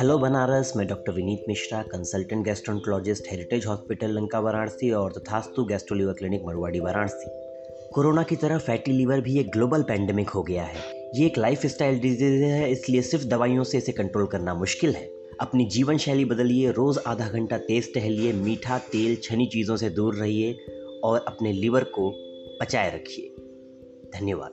Hello Banaras, मैं doctor Vineet Mishra consultant gastroenterologist heritage hospital Lanka, Varanasi और Tathastu gastro liver clinic Marwari Varanasi. Corona की तरह fatty liver भी एक global pandemic हो गया है। ये एक लाइफ स्टाइल डिज़ीज़ है, इसलिए सिर्फ़ दवाइयों से इसे कंट्रोल करना मुश्किल है। अपनी जीवन शैली बदलिए, रोज़ आधा घंटा तेज़ टहलिए, मीठा, तेल, छनी चीज़ों से दूर रहिए और अपने लीवर को बचाए रखिए। धन्यवाद।